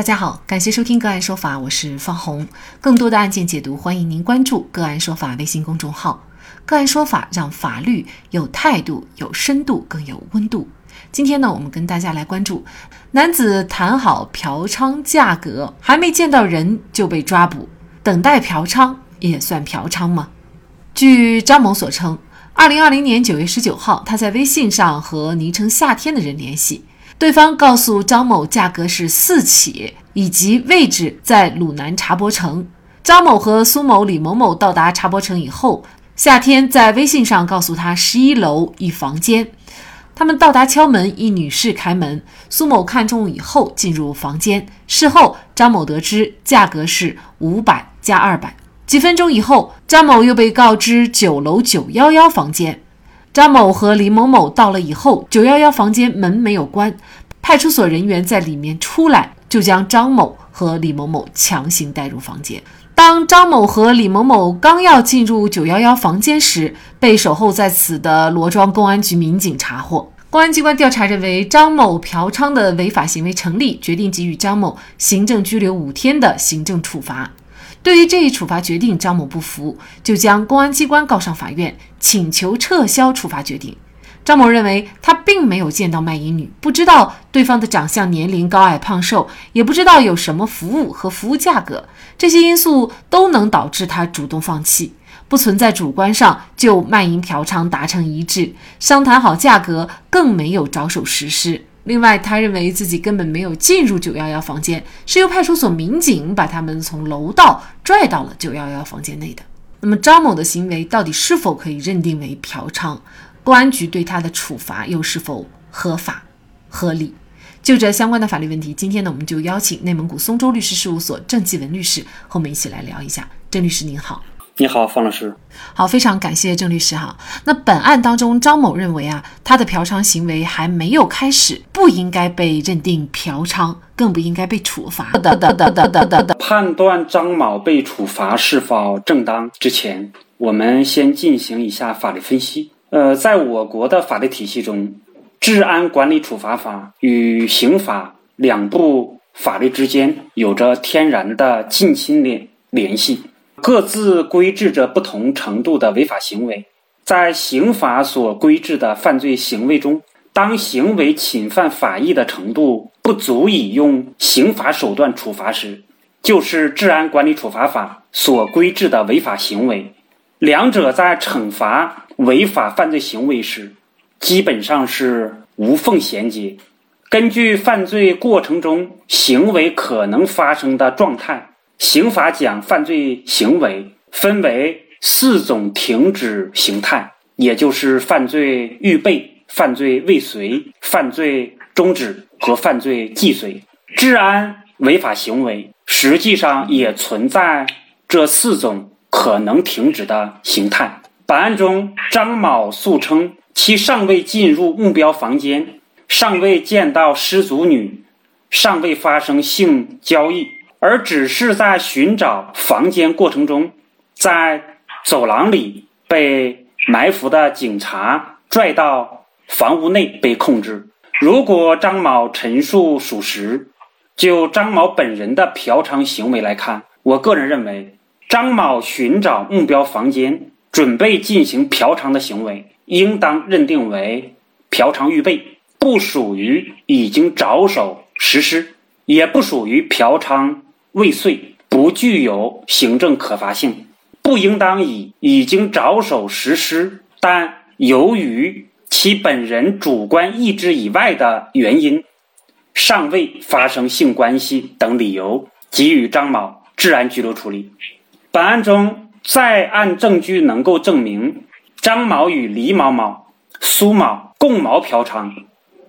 大家好，感谢收听个案说法，我是方红。更多的案件解读，欢迎您关注个案说法微信公众号。个案说法让法律有态度、有深度、更有温度。今天呢，我们跟大家来关注：男子谈好嫖娼价格，还没见到人就被抓捕，等待嫖娼也算嫖娼吗？据张某所称，二零二零年九月十九号，他在微信上和昵称夏天的人联系。对方告诉张某，价格是四起，以及位置在鲁南茶博城。张某和苏某、李某某到达茶博城以后，夏天在微信上告诉他十一楼一房间。他们到达敲门，一女士开门，苏某看中以后进入房间。事后，张某得知价格是五百加二百。几分钟以后，张某又被告知九楼九幺幺房间。张某和李某某到了以后，九幺幺房间门没有关，派出所人员在里面出来，就将张某和李某某强行带入房间。当张某和李某某刚要进入九幺幺房间时，被守候在此的罗庄公安局民警查获。公安机关调查认为，张某嫖娼的违法行为成立，决定给予张某行政拘留五天的行政处罚。对于这一处罚决定，张某不服，就将公安机关告上法院，请求撤销处罚决定。张某认为，他并没有见到卖淫女，不知道对方的长相、年龄、高矮、胖瘦，也不知道有什么服务和服务价格，这些因素都能导致他主动放弃，不存在主观上就卖淫嫖娼达成一致，商谈好价格，更没有着手实施。另外，他认为自己根本没有进入九幺幺房间，是由派出所民警把他们从楼道拽到了九幺幺房间内的。那么，张某的行为到底是否可以认定为嫖娼？公安局对他的处罚又是否合法、合理？就这相关的法律问题，今天呢，我们就邀请内蒙古松州律师事务所郑继文律师和我们一起来聊一下。郑律师您好。你好，方老师。好，非常感谢郑律师哈。那本案当中，张某认为啊，他的嫖娼行为还没有开始，不应该被认定嫖娼，更不应该被处罚。的的的的的的的。判断张某被处罚是否正当之前，我们先进行一下法律分析。呃，在我国的法律体系中，《治安管理处罚法》与刑法两部法律之间有着天然的近亲联联系。各自规制着不同程度的违法行为。在刑法所规制的犯罪行为中，当行为侵犯法益的程度不足以用刑法手段处罚时，就是治安管理处罚法所规制的违法行为。两者在惩罚违法犯罪行为时，基本上是无缝衔接。根据犯罪过程中行为可能发生的状态。刑法讲犯罪行为分为四种停止形态，也就是犯罪预备、犯罪未遂、犯罪终止和犯罪既遂。治安违法行为实际上也存在这四种可能停止的形态。本案中，张某诉称其尚未进入目标房间，尚未见到失足女，尚未发生性交易。而只是在寻找房间过程中，在走廊里被埋伏的警察拽到房屋内被控制。如果张某陈述属实，就张某本人的嫖娼行为来看，我个人认为，张某寻找目标房间、准备进行嫖娼的行为，应当认定为嫖娼预备，不属于已经着手实施，也不属于嫖娼。未遂不具有行政可罚性，不应当以已经着手实施，但由于其本人主观意志以外的原因，尚未发生性关系等理由，给予张某治安拘留处理。本案中，在案证据能够证明张某与李某某、苏某共谋嫖娼，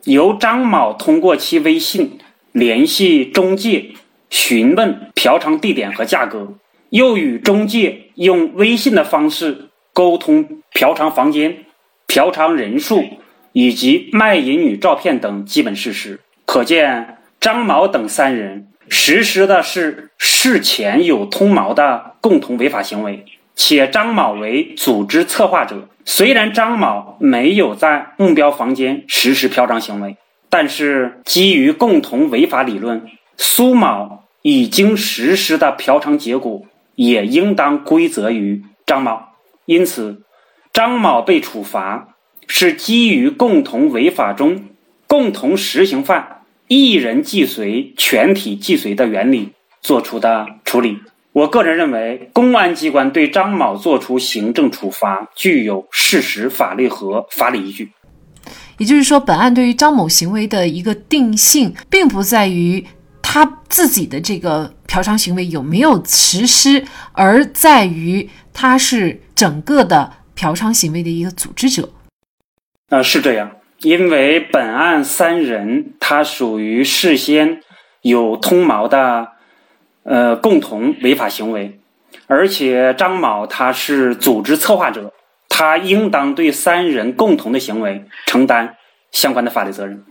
由张某通过其微信联系中介。询问嫖娼地点和价格，又与中介用微信的方式沟通嫖娼房间、嫖娼人数以及卖淫女照片等基本事实。可见，张某等三人实施的是事前有通谋的共同违法行为，且张某为组织策划者。虽然张某没有在目标房间实施嫖娼行为，但是基于共同违法理论。苏某已经实施的嫖娼结果，也应当归责于张某。因此，张某被处罚是基于共同违法中共同实行犯一人既遂全体既遂的原理作出的处理。我个人认为，公安机关对张某作出行政处罚具有事实、法律和法理依据。也就是说，本案对于张某行为的一个定性，并不在于他自己的这个嫖娼行为有没有实施，而在于他是整个的嫖娼行为的一个组织者。呃，是这样，因为本案三人他属于事先有通谋的，呃，共同违法行为，而且张某他是组织策划者。他应当对三人共同的行为承担相关的法律责任。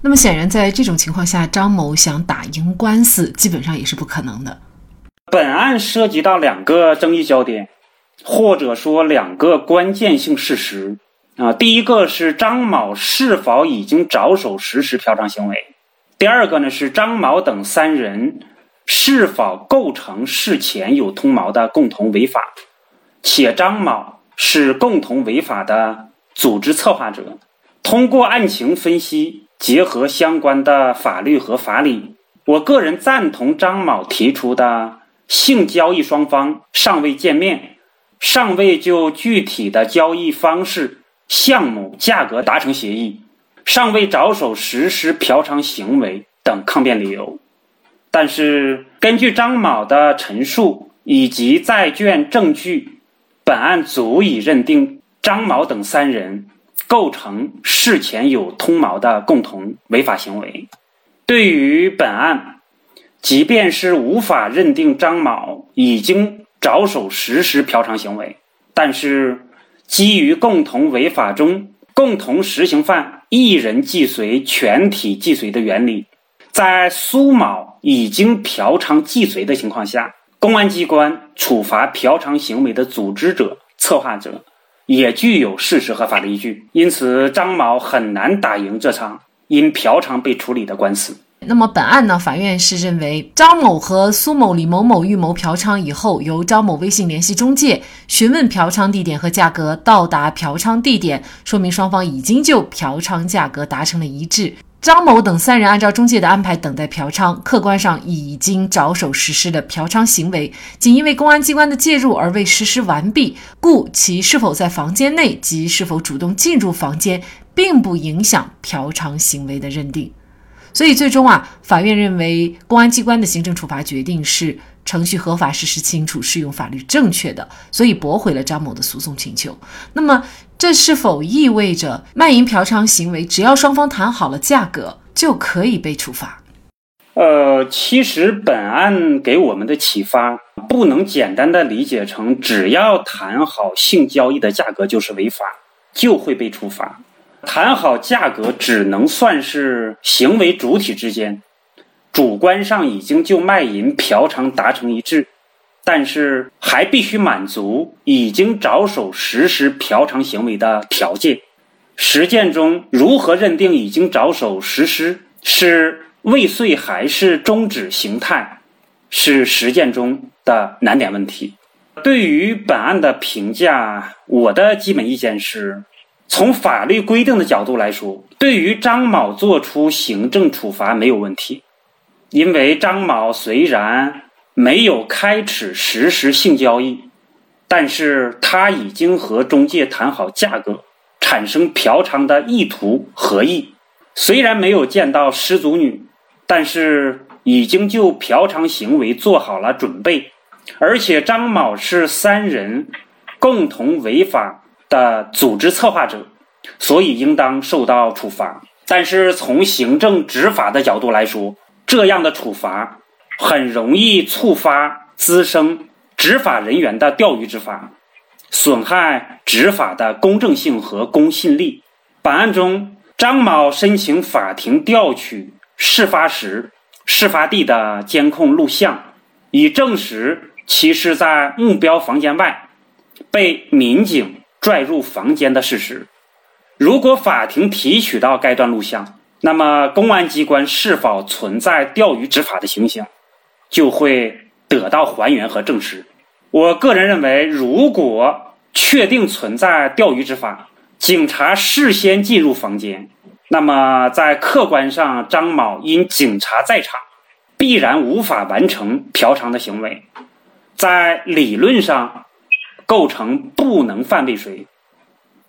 那么显然，在这种情况下，张某想打赢官司，基本上也是不可能的。本案涉及到两个争议焦点，或者说两个关键性事实啊。第一个是张某是否已经着手实施嫖娼行为；第二个呢是张某等三人是否构成事前有通谋的共同违法，且张某。是共同违法的组织策划者。通过案情分析，结合相关的法律和法理，我个人赞同张某提出的性交易双方尚未见面，尚未就具体的交易方式、项目、价格达成协议，尚未着手实施嫖娼行为等抗辩理由。但是，根据张某的陈述以及在卷证据。本案足以认定张某等三人构成事前有通谋的共同违法行为。对于本案，即便是无法认定张某已经着手实施嫖娼行为，但是基于共同违法中共同实行犯一人既遂全体既遂的原理，在苏某已经嫖娼既遂的情况下。公安机关处罚嫖娼行为的组织者、策划者，也具有事实和法律依据，因此张某很难打赢这场因嫖娼被处理的官司。那么本案呢？法院是认为张某和苏某、李某某预谋嫖娼以后，由张某微信联系中介，询问嫖娼地点和价格，到达嫖娼地点，说明双方已经就嫖娼价格达成了一致。张某等三人按照中介的安排等待嫖娼，客观上已经着手实施了嫖娼行为，仅因为公安机关的介入而未实施完毕，故其是否在房间内及是否主动进入房间，并不影响嫖娼行为的认定。所以，最终啊，法院认为公安机关的行政处罚决定是程序合法、事实清楚、适用法律正确的，所以驳回了张某的诉讼请求。那么，这是否意味着卖淫嫖娼行为只要双方谈好了价格就可以被处罚？呃，其实本案给我们的启发不能简单的理解成只要谈好性交易的价格就是违法，就会被处罚。谈好价格只能算是行为主体之间主观上已经就卖淫嫖娼达成一致，但是还必须满足已经着手实施嫖娼行为的条件。实践中如何认定已经着手实施是未遂还是终止形态，是实践中的难点问题。对于本案的评价，我的基本意见是。从法律规定的角度来说，对于张某作出行政处罚没有问题，因为张某虽然没有开始实施性交易，但是他已经和中介谈好价格，产生嫖娼的意图合意。虽然没有见到失足女，但是已经就嫖娼行为做好了准备，而且张某是三人共同违法。的组织策划者，所以应当受到处罚。但是从行政执法的角度来说，这样的处罚很容易触发滋生执法人员的钓鱼执法，损害执法的公正性和公信力。本案中，张某申请法庭调取事发时、事发地的监控录像，以证实其是在目标房间外被民警。拽入房间的事实，如果法庭提取到该段录像，那么公安机关是否存在钓鱼执法的情形，就会得到还原和证实。我个人认为，如果确定存在钓鱼执法，警察事先进入房间，那么在客观上，张某因警察在场，必然无法完成嫖娼的行为，在理论上构成不能犯未遂，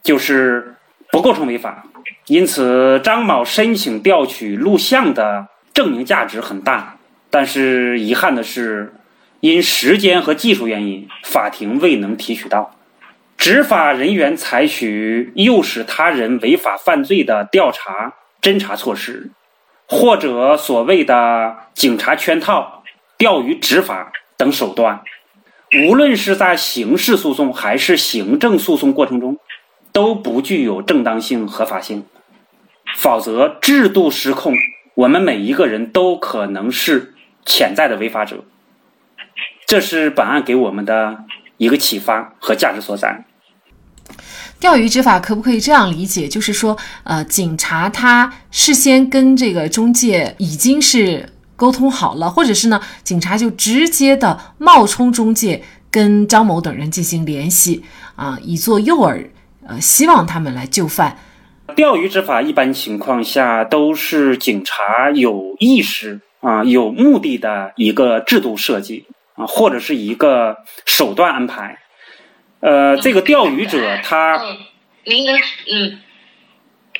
就是不构成违法。因此，张某申请调取录像的证明价值很大，但是遗憾的是，因时间和技术原因，法庭未能提取到。执法人员采取诱使他人违法犯罪的调查侦查措施，或者所谓的警察圈套、钓鱼执法等手段，无论是在刑事诉讼还是行政诉讼过程中，都不具有正当性、合法性。否则，制度失控，我们每一个人都可能是潜在的违法者。这是本案给我们的一个启发和价值所在。钓鱼执法可不可以这样理解？就是说，呃，警察他事先跟这个中介已经是沟通好了，或者是呢，警察就直接的冒充中介跟张某等人进行联系啊，以作诱饵，呃，希望他们来就范。钓鱼执法一般情况下都是警察有意识啊、有目的的一个制度设计啊，或者是一个手段安排。呃，这个钓鱼者他，嗯，您能嗯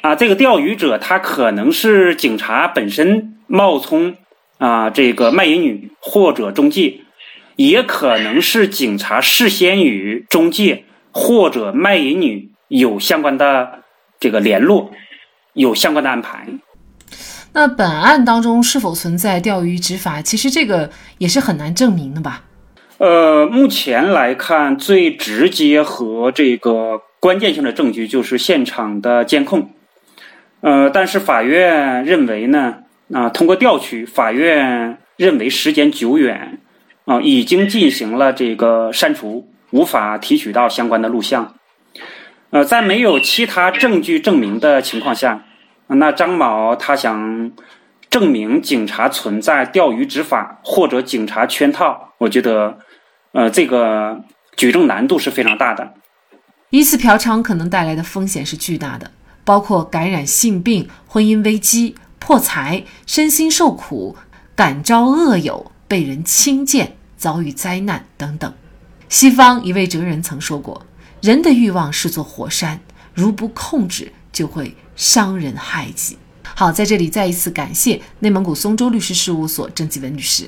啊，这个钓鱼者他可能是警察本身冒充啊这个卖淫女或者中介，也可能是警察事先与中介或者卖淫女有相关的这个联络，有相关的安排。那本案当中是否存在钓鱼执法？其实这个也是很难证明的吧？呃，目前来看，最直接和这个关键性的证据就是现场的监控。呃，但是法院认为呢，啊，通过调取，法院认为时间久远，啊，已经进行了这个删除，无法提取到相关的录像。呃，在没有其他证据证明的情况下，那张某他想证明警察存在钓鱼执法或者警察圈套，我觉得，呃，这个举证难度是非常大的。一次嫖娼可能带来的风险是巨大的，包括感染性病、婚姻危机、破财、身心受苦、感召恶友、被人轻贱、遭遇灾难等等。西方一位哲人曾说过：“人的欲望是座火山，如不控制，就会伤人害己。”好，在这里再一次感谢内蒙古松州律师事务所郑继文律师。